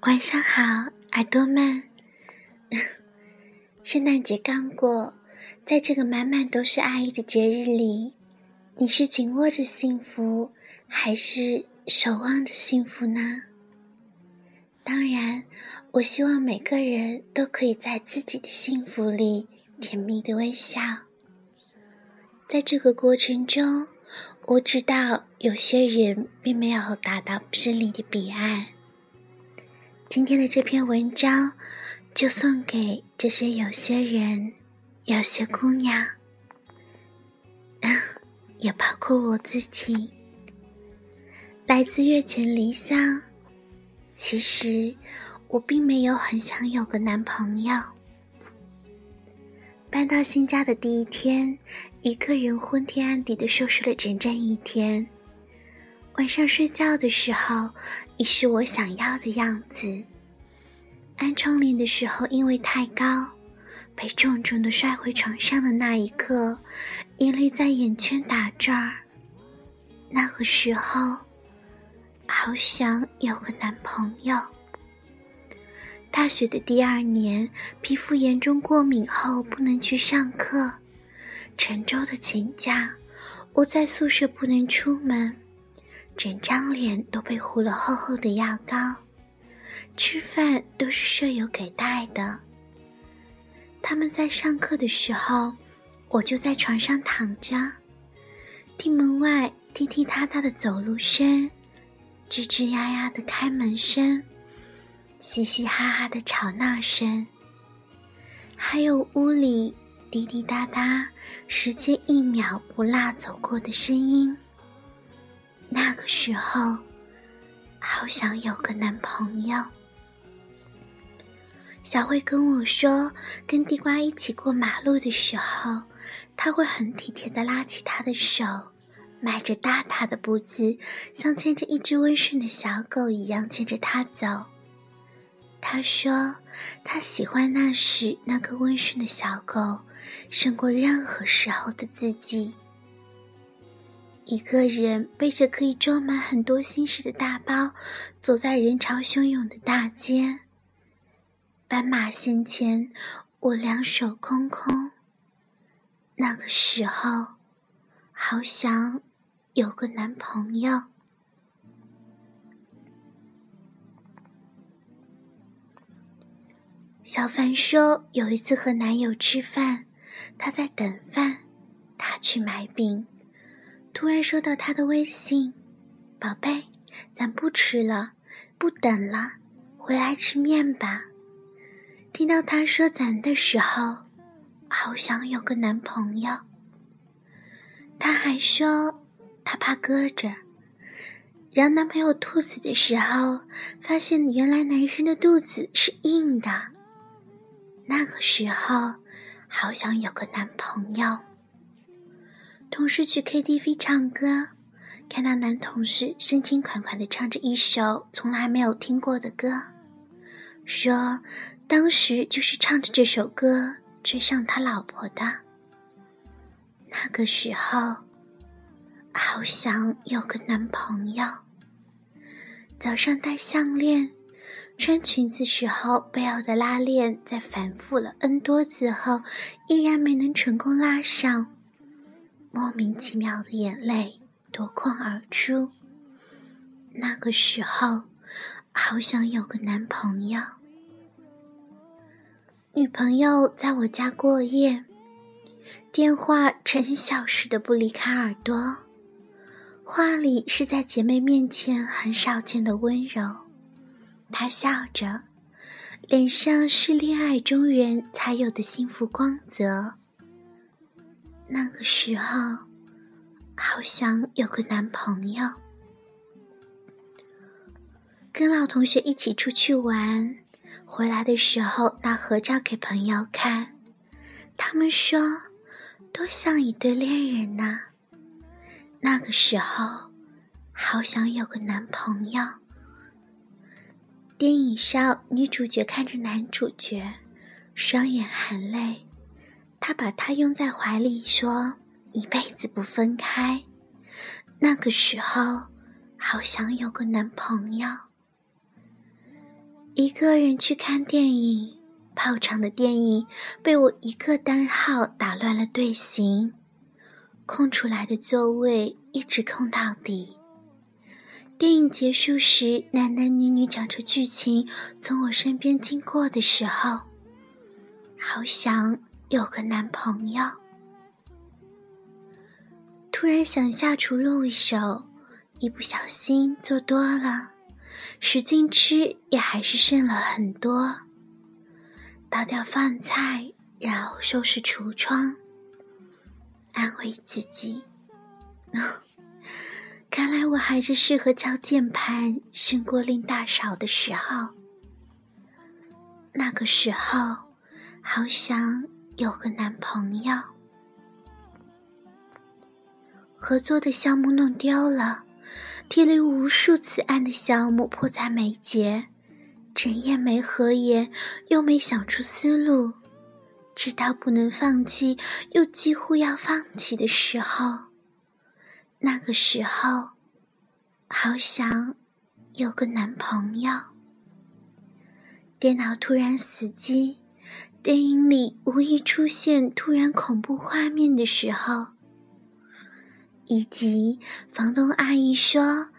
晚上好，耳朵们。圣诞节刚过，在这个满满都是爱意的节日里，你是紧握着幸福，还是守望着幸福呢？当然，我希望每个人都可以在自己的幸福里甜蜜的微笑。在这个过程中，我知道有些人并没有达到真理的彼岸。今天的这篇文章，就送给这些有些人、有些姑娘，也包括我自己。来自月前离乡，其实我并没有很想有个男朋友。搬到新家的第一天，一个人昏天暗地的收拾了整整一天。晚上睡觉的时候，已是我想要的样子。安窗帘的时候，因为太高，被重重的摔回床上的那一刻，眼泪在眼圈打转儿。那个时候，好想有个男朋友。大学的第二年，皮肤严重过敏后不能去上课，沉重的请假，我在宿舍不能出门。整张脸都被糊了厚厚的药膏，吃饭都是舍友给带的。他们在上课的时候，我就在床上躺着，听门外滴滴答答的走路声，吱吱呀呀的开门声，嘻嘻哈哈的吵闹声，还有屋里滴滴答答、时间一秒不落走过的声音。那个时候，好想有个男朋友。小慧跟我说，跟地瓜一起过马路的时候，他会很体贴的拉起她的手，迈着大大的步子，像牵着一只温顺的小狗一样牵着他走。他说，他喜欢那时那个温顺的小狗，胜过任何时候的自己。一个人背着可以装满很多心事的大包，走在人潮汹涌的大街。斑马线前，我两手空空。那个时候，好想有个男朋友。小凡说，有一次和男友吃饭，他在等饭，他去买饼。突然收到他的微信：“宝贝，咱不吃了，不等了，回来吃面吧。”听到他说“咱”的时候，好想有个男朋友。他还说他怕搁着，让男朋友肚子的时候，发现原来男生的肚子是硬的。那个时候，好想有个男朋友。同事去 KTV 唱歌，看到男同事深情款款地唱着一首从来没有听过的歌，说当时就是唱着这首歌追上他老婆的。那个时候，好想有个男朋友。早上戴项链，穿裙子时候背后的拉链在反复了 N 多次后，依然没能成功拉上。莫名其妙的眼泪夺眶而出。那个时候，好想有个男朋友。女朋友在我家过夜，电话成小时的不离开耳朵，话里是在姐妹面前很少见的温柔。她笑着，脸上是恋爱中人才有的幸福光泽。那个时候，好想有个男朋友，跟老同学一起出去玩，回来的时候拿合照给朋友看，他们说多像一对恋人呢。那个时候，好想有个男朋友。电影上，女主角看着男主角，双眼含泪。他把他拥在怀里，说：“一辈子不分开。那个时候，好想有个男朋友。一个人去看电影，泡场的电影被我一个单号打乱了队形，空出来的座位一直空到底。电影结束时，男男女女讲着剧情从我身边经过的时候，好想有个男朋友。突然想下厨录一首，一不小心做多了，使劲吃也还是剩了很多。倒掉饭菜，然后收拾橱窗，安慰自己。看来我还是适合敲键盘胜过令大嫂的时候。那个时候，好想有个男朋友。合作的项目弄丢了，提了无数次案的项目迫在眉睫，整夜没合眼，又没想出思路，直到不能放弃，又几乎要放弃的时候。那个时候，好想有个男朋友。电脑突然死机，电影里无意出现突然恐怖画面的时候，以及房东阿姨说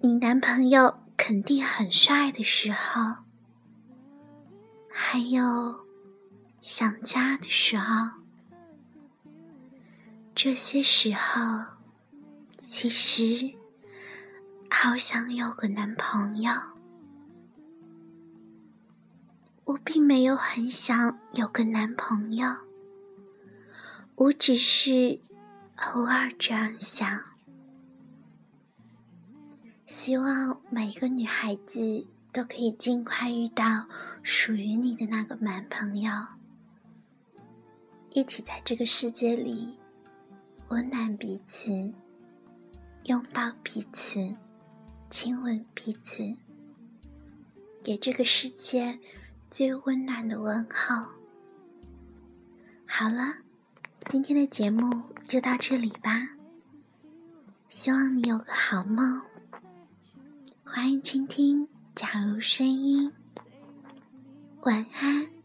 你男朋友肯定很帅的时候，还有想家的时候，这些时候。其实，好想有个男朋友。我并没有很想有个男朋友，我只是偶尔这样想。希望每一个女孩子都可以尽快遇到属于你的那个男朋友，一起在这个世界里温暖彼此。拥抱彼此，亲吻彼此，给这个世界最温暖的问候。好了，今天的节目就到这里吧。希望你有个好梦。欢迎倾听《假如声音》，晚安。